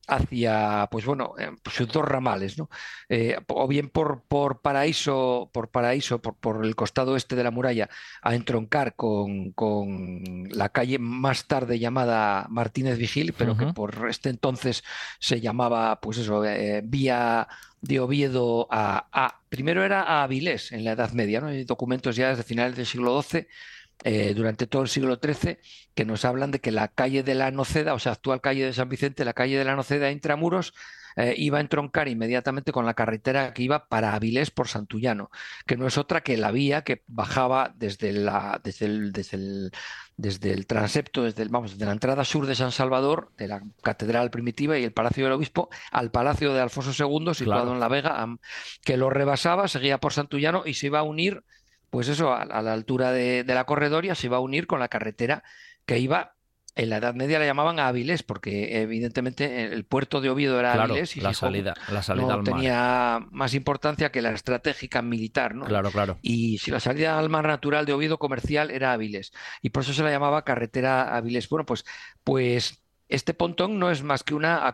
hacia, pues bueno, eh, sus dos ramales, ¿no? Eh, o bien por, por Paraíso, por Paraíso, por, el costado este de la muralla, a entroncar con, la calle más tarde llamada Martínez Vigil, pero que por este entonces se llamaba, pues eso, eh, vía de Oviedo a, primero era a Avilés en la Edad Media, ¿no? Hay documentos ya desde finales del siglo XII, eh, durante todo el siglo XIII, que nos hablan de que la calle de la Noceda, o sea, actual calle de San Vicente, la calle de la Noceda intramuros, eh, iba a entroncar inmediatamente con la carretera que iba para Avilés por Santullano, que no es otra que la vía que bajaba desde, la, desde, el, desde, el, desde el transepto, desde, vamos, desde la entrada sur de San Salvador, de la catedral primitiva y el Palacio del Obispo, al Palacio de Alfonso II, situado en La Vega, que lo rebasaba, seguía por Santullano y se iba a unir, pues eso, a, la altura de, de la corredoria, se iba a unir con la carretera que iba en la Edad Media la llamaban Avilés, porque evidentemente el puerto de Oviedo era Avilés y la salida, la salida no tenía más importancia que la estratégica militar, ¿no? Claro, claro. Y si la salida al mar natural de Oviedo comercial era Avilés, y por eso se la llamaba carretera Avilés. Bueno, pues, pues este pontón no es más que una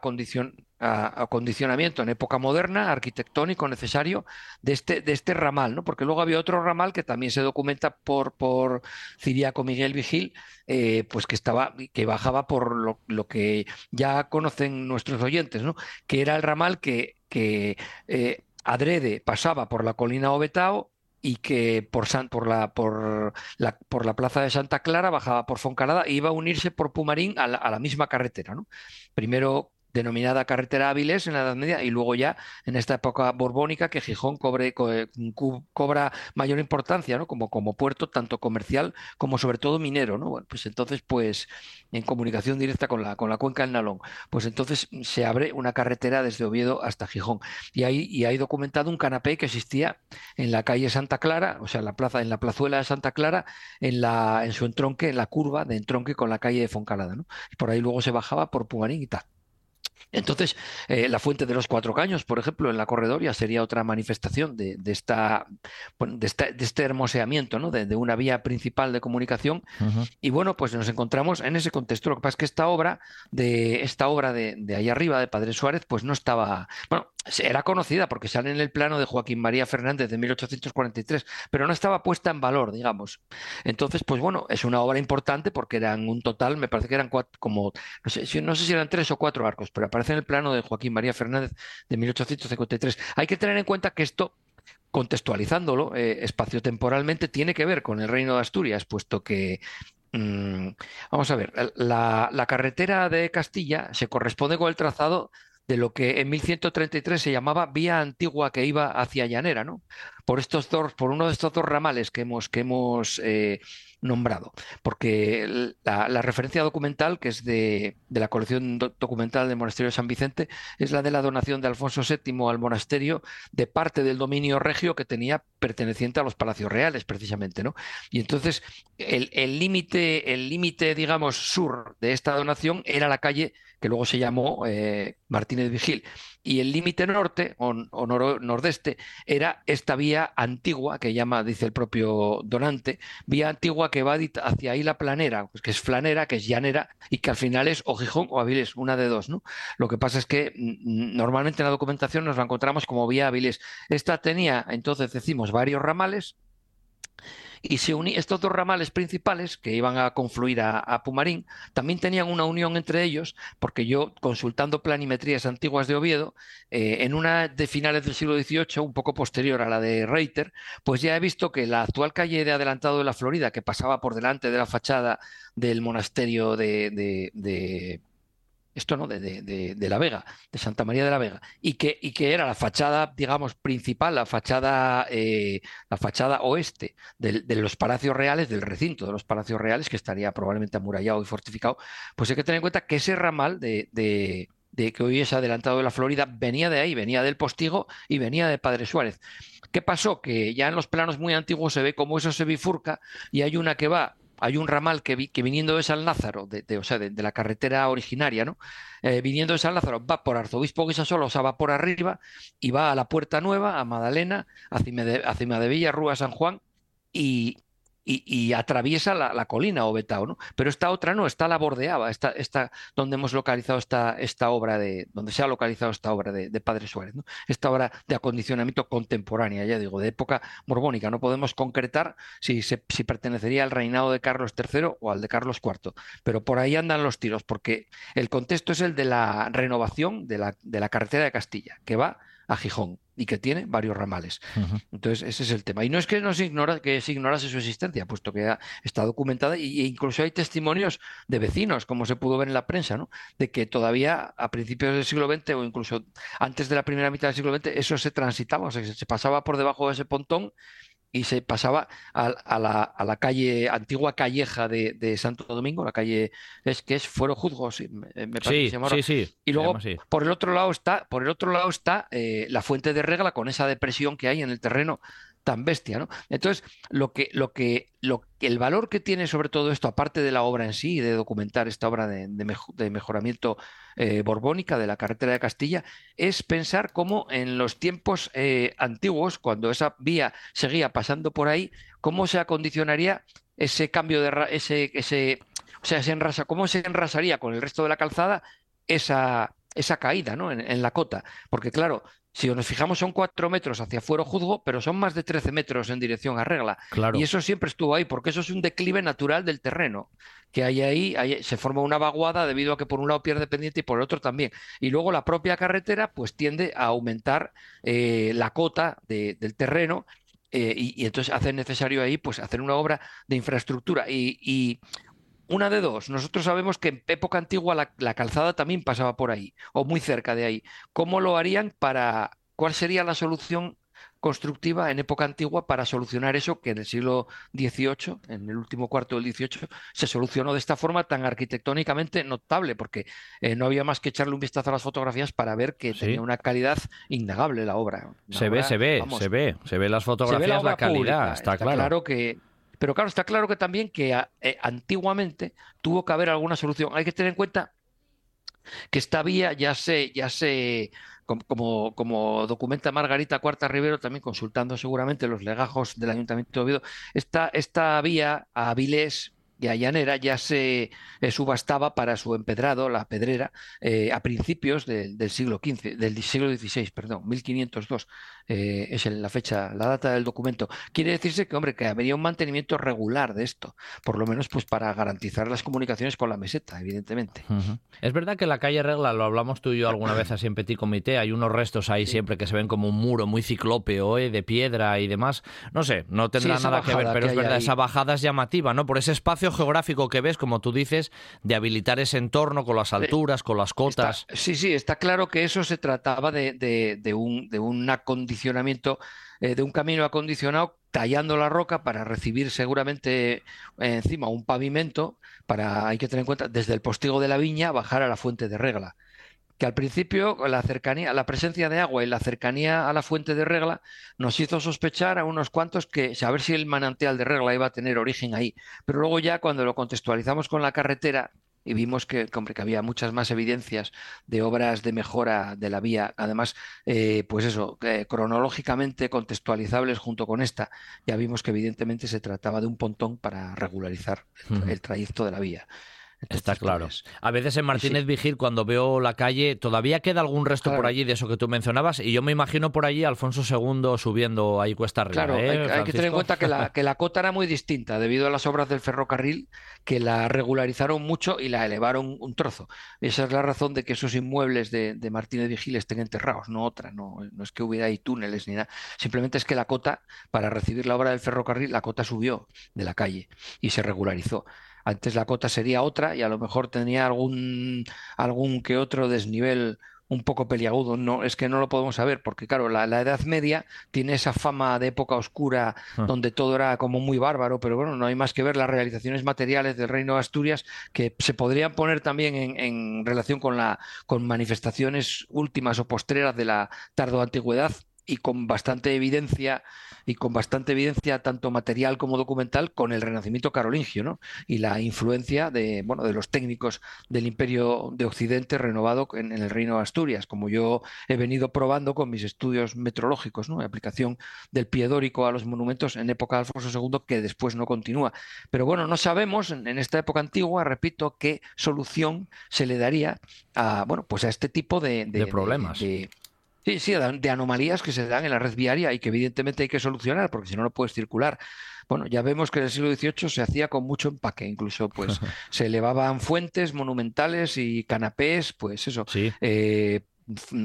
acondicionamiento en época moderna, arquitectónico necesario de este, de este ramal, ¿no? Porque luego había otro ramal que también se documenta por, por Ciriaco Miguel Vigil, eh, pues que estaba, que bajaba por lo, que ya conocen nuestros oyentes, ¿no? Que era el ramal que, que eh, adrede pasaba por la colina Obetao y que por, por, la, por, la, por la plaza de Santa Clara bajaba por Foncalada e iba a unirse por Pumarín a la, a la misma carretera. ¿no? Primero denominada carretera Áviles en la Edad Media y luego ya en esta época borbónica que Gijón cobre, cobra mayor importancia ¿no? como, puerto tanto comercial como sobre todo minero. ¿no? Bueno, pues entonces pues en comunicación directa con la, con la cuenca del Nalón, pues entonces se abre una carretera desde Oviedo hasta Gijón y y hay documentado un canapé que existía en la calle Santa Clara, o sea, en la plaza, en la plazuela de Santa Clara, en, la, en su entronque, en la curva de entronque con la calle de Foncalada. ¿no? Y por ahí luego se bajaba por Pumarín y tal. Entonces, eh, la fuente de los cuatro caños, por ejemplo, en la corredoria sería otra manifestación de, esta, de, este hermoseamiento, ¿no? de, una vía principal de comunicación. Y bueno, pues nos encontramos en ese contexto. Lo que pasa es que esta obra, de esta obra de, de ahí arriba, de Padre Suárez, pues no estaba. Bueno, era conocida porque sale en el plano de Joaquín María Fernández de 1843, pero no estaba puesta en valor, digamos. Entonces, pues bueno, es una obra importante porque eran un total, me parece que eran cuatro, como, no sé, no sé si eran tres o cuatro arcos, pero aparece en el plano de Joaquín María Fernández de 1853. Hay que tener en cuenta que esto contextualizándolo eh, espaciotemporalmente, tiene que ver con el reino de Asturias, puesto que mm, vamos a ver, la, la, carretera de Castilla se corresponde con el trazado de lo que en 1133 se llamaba vía antigua que iba hacia Llanera, ¿no? Por estos dos, por uno de estos dos ramales que hemos, que hemos eh, nombrado, porque la, referencia documental, que es de, la colección documental del Monasterio de San Vicente, es la de la donación de Alfonso VII al monasterio de parte del dominio regio que tenía perteneciente a los palacios reales, precisamente, ¿no? Y entonces el límite, el límite, digamos, sur de esta donación era la calle luego se llamó eh, Martínez Vigil. Y el límite norte o, nordeste era esta vía antigua que llama, dice el propio donante, vía antigua que va hacia Isla Planera, pues que es flanera, que es llanera y que al final es o Gijón o Avilés, una de dos. ¿no? Lo que pasa es que mm, normalmente en la documentación nos la encontramos como vía Avilés. Esta tenía, entonces decimos, varios ramales y se uní, estos dos ramales principales que iban a confluir a, Pumarín también tenían una unión entre ellos, porque yo, consultando planimetrías antiguas de Oviedo, eh, en una de finales del siglo XVIII, un poco posterior a la de Reiter, pues ya he visto que la actual calle de Adelantado de la Florida, que pasaba por delante de la fachada del monasterio de esto no, de, de, La Vega, de Santa María de la Vega, y que, y que era la fachada, digamos, principal, la fachada, eh, la fachada oeste de, los palacios reales, del recinto de los palacios reales, que estaría probablemente amurallado y fortificado, pues hay que tener en cuenta que ese ramal de, de que hoy es adelantado de la Florida, venía de ahí, venía del Postigo y venía de Padre Suárez. ¿Qué pasó? Que ya en los planos muy antiguos se ve cómo eso se bifurca y hay una que va hay un ramal que, viniendo de San Lázaro, de, o sea, de, la carretera originaria, ¿no? Eh, viniendo de San Lázaro, va por Arzobispo Guisasolo, o sea, va por arriba y va a la Puerta Nueva, a Madalena, a Cima de, a de Villa, Rúa San Juan y, y, atraviesa la, colina o Betao, ¿no? Pero esta otra no, está la bordeaba, esta, esta donde hemos localizado esta, esta obra de, donde se ha localizado esta obra de, Padre Suárez, ¿no? Esta obra de acondicionamiento contemporánea, ya digo, de época borbónica. No podemos concretar si, si pertenecería al reinado de Carlos III o al de Carlos IV, pero por ahí andan los tiros, porque el contexto es el de la renovación de la, de la carretera de Castilla, que va a Gijón y que tiene varios ramales. Entonces, ese es el tema. Y no es que no se, ignora, que se ignorase su existencia, puesto que está documentada e incluso hay testimonios de vecinos, como se pudo ver en la prensa, ¿no? de que todavía a principios del siglo XX o incluso antes de la primera mitad del siglo XX eso se transitaba, o sea, se pasaba por debajo de ese pontón y se pasaba a, la, a la, calle, antigua calleja de, Santo Domingo, la calle es que es Fuero Juzgo, sí, me, parece sí, sí, Y luego por el otro lado está, por el otro lado está eh, la fuente de regla con esa depresión que hay en el terreno tan bestia, ¿no? Entonces, lo que, lo que, lo, el valor que tiene sobre todo esto, aparte de la obra en sí, de documentar esta obra de, mejoramiento eh, borbónica de la carretera de Castilla, es pensar cómo en los tiempos eh, antiguos, cuando esa vía seguía pasando por ahí, cómo se acondicionaría ese cambio de ese, ese, o sea, se enrasa, cómo se enrasaría con el resto de la calzada esa, esa caída ¿no? en, la cota. Porque claro, si nos fijamos, son cuatro metros hacia fuera juzgo, pero son más de 13 metros en dirección a regla. Y eso siempre estuvo ahí, porque eso es un declive natural del terreno. Que hay ahí, se forma una vaguada debido a que por un lado pierde pendiente y por el otro también. Y luego la propia carretera, pues tiende a aumentar eh, la cota del terreno eh, y, entonces hace necesario ahí pues hacer una obra de infraestructura. y, una de dos. Nosotros sabemos que en época antigua la, calzada también pasaba por ahí, o muy cerca de ahí. ¿Cómo lo harían para... ¿Cuál sería la solución constructiva en época antigua para solucionar eso que en el siglo XVIII, en el último cuarto del XVIII, se solucionó de esta forma tan arquitectónicamente notable, porque eh, no había más que echarle un vistazo a las fotografías para ver que tenía una calidad innegable la obra. se ve, se ve, se ve, se ve las fotografías, la, calidad, está, claro. claro que pero claro, está claro que también que eh, antiguamente tuvo que haber alguna solución. Hay que tener en cuenta que esta vía ya se, ya se como, como, documenta Margarita Cuarta Rivero, también consultando seguramente los legajos del Ayuntamiento de Oviedo, esta, esta vía a Avilés y a Llanera ya se eh, subastaba para su empedrado, la pedrera, eh, a principios del siglo XV, del siglo XVI, perdón, 1502. Eh, es la fecha, la data del documento. Quiere decirse que, hombre, que habría un mantenimiento regular de esto, por lo menos pues para garantizar las comunicaciones con la meseta, evidentemente. Es verdad que la calle Regla, lo hablamos tú y yo alguna vez así en Petit Comité, hay unos restos ahí siempre que se ven como un muro muy ciclópeo, ¿eh? de piedra y demás. No sé, no tendrá nada que ver, pero es verdad, esa bajada es llamativa, ¿no? Por ese espacio geográfico que ves, como tú dices, de habilitar ese entorno con las alturas, con las cotas. sí, sí, está claro que eso se trataba de, de, un, de una condición eh, de un camino acondicionado tallando la roca para recibir seguramente eh, encima un pavimento para, hay que tener en cuenta, desde el postigo de la viña bajar a la fuente de regla. Que al principio la cercanía, la presencia de agua y la cercanía a la fuente de regla nos hizo sospechar a unos cuantos que saber si el manantial de regla iba a tener origen ahí. Pero luego ya cuando lo contextualizamos con la carretera y vimos que, que había muchas más evidencias de obras de mejora de la vía, además, eh, pues eso, cronológicamente contextualizables junto con esta, ya vimos que evidentemente se trataba de un pontón para regularizar el, trayecto de la vía. Está claro. A veces en Martínez Vigil, cuando veo la calle, todavía queda algún resto por allí de eso que tú mencionabas, y yo me imagino por allí Alfonso II subiendo ahí cuesta arriba. Claro, ¿eh, hay, que tener en cuenta que la, que la cota era muy distinta debido a las obras del ferrocarril que la regularizaron mucho y la elevaron un trozo. Esa es la razón de que esos inmuebles de, de Martínez Vigil estén enterrados, no otra. No, no es que hubiera ahí túneles ni nada. Simplemente es que la cota, para recibir la obra del ferrocarril, la cota subió de la calle y se regularizó. Antes la cota sería otra y a lo mejor tenía algún, algún que otro desnivel un poco peliagudo. No, es que no lo podemos saber, porque claro, la, Edad Media tiene esa fama de época oscura ah. donde todo era como muy bárbaro, pero bueno, no hay más que ver las realizaciones materiales del Reino de Asturias que se podrían poner también en, en relación con la con manifestaciones últimas o postreras de la tardo antigüedad y con bastante evidencia y con bastante evidencia tanto material como documental con el renacimiento carolingio ¿no? y la influencia de, bueno, de los técnicos del imperio de Occidente renovado en, el reino de Asturias, como yo he venido probando con mis estudios metrológicos, ¿no? aplicación del piedórico a los monumentos en época de Alfonso II que después no continúa. Pero bueno, no sabemos en, esta época antigua, repito, qué solución se le daría a, bueno, pues a este tipo de, problemas. Sí, sí, de anomalías que se dan en la red viaria y que evidentemente hay que solucionar porque si no, no puedes circular. Bueno, ya vemos que en el siglo XVIII se hacía con mucho empaque, incluso pues se elevaban fuentes monumentales y canapés, pues eso, sí. Eh,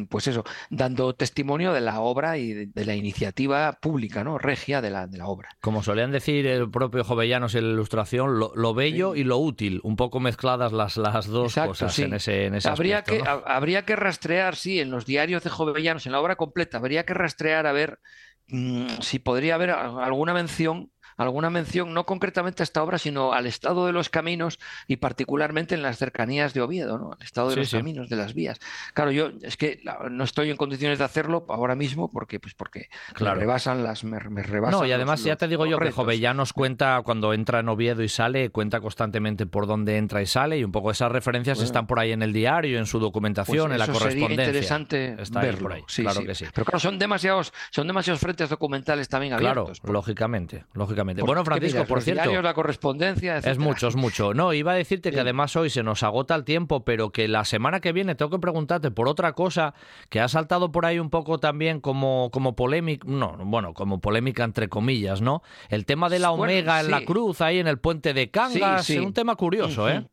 pues eso, dando testimonio de la obra y de, la iniciativa pública, ¿no? Regia de la, de la obra. Como solían decir el propio Jovellanos en la ilustración, lo, bello y lo útil, un poco mezcladas las, las dos cosas en ese, en ese habría que Habría que rastrear, sí, en los diarios de Jovellanos, en la obra completa, habría que rastrear a ver mm, si podría haber alguna mención alguna mención, no concretamente a esta obra, sino al estado de los caminos y particularmente en las cercanías de Oviedo, ¿no? al estado de los caminos, de las vías. Claro, yo es que no estoy en condiciones de hacerlo ahora mismo porque, pues porque me rebasan las, me, rebasan. No, y además ya te digo yo que Jovellán nos cuenta cuando entra en Oviedo y sale, cuenta constantemente por dónde entra y sale y un poco esas referencias están por ahí en el diario, en su documentación, pues en la correspondencia. Sería interesante verlo. Por ahí. claro que sí. Pero claro, son demasiados, son demasiados frentes documentales también abiertos. Claro, lógicamente, lógicamente bueno, Francisco, por cierto. la correspondencia, Es mucho, es mucho. No, iba a decirte que además hoy se nos agota el tiempo, pero que la semana que viene tengo que preguntarte por otra cosa que ha saltado por ahí un poco también como, como polémica, no, bueno, como polémica entre comillas, ¿no? El tema de la Omega en la cruz, ahí en el puente de Cangas, es un tema curioso, ¿eh?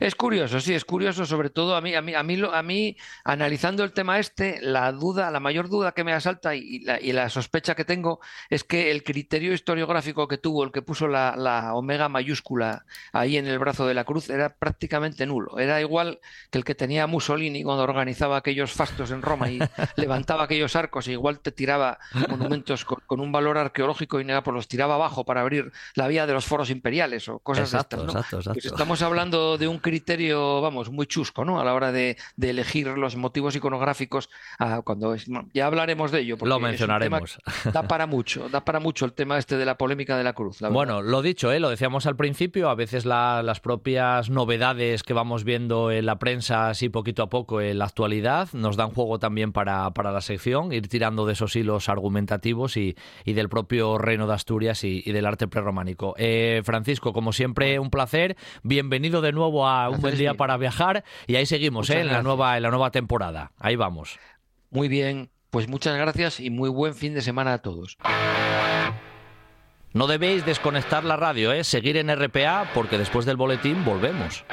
Es curioso, sí, es curioso, sobre todo a mí, a mí, a mí, a mí analizando el tema este, la duda, la mayor duda que me asalta y la, y la sospecha que tengo es que el criterio historiográfico que tuvo el que puso la, la, omega mayúscula ahí en el brazo de la cruz era prácticamente nulo. Era igual que el que tenía Mussolini cuando organizaba aquellos fastos en Roma y levantaba aquellos arcos e igual te tiraba monumentos con, un valor arqueológico y nada, pues los tiraba abajo para abrir la vía de los foros imperiales o cosas exacto, de estas. Exacto, pues estamos hablando de un criterio, vamos, muy chusco, ¿no? A la hora de, elegir los motivos iconográficos, ah, cuando ya hablaremos de ello. Lo mencionaremos. Da para mucho, da para mucho el tema este de la polémica de la cruz. bueno, lo dicho, ¿eh? lo decíamos al principio, a veces las propias novedades que vamos viendo en la prensa, así poquito a poco en la actualidad, nos dan juego también para, para la sección, ir tirando de esos hilos argumentativos y, y del propio reino de Asturias y, del arte prerrománico. Eh, Francisco, como siempre, un placer. Bienvenido de nuevo a un buen día para viajar y ahí seguimos ¿eh? en, la nueva, en la nueva temporada. Ahí vamos. Muy bien, pues muchas gracias y muy buen fin de semana a todos. No debéis desconectar la radio, ¿eh? seguir en RPA porque después del boletín volvemos.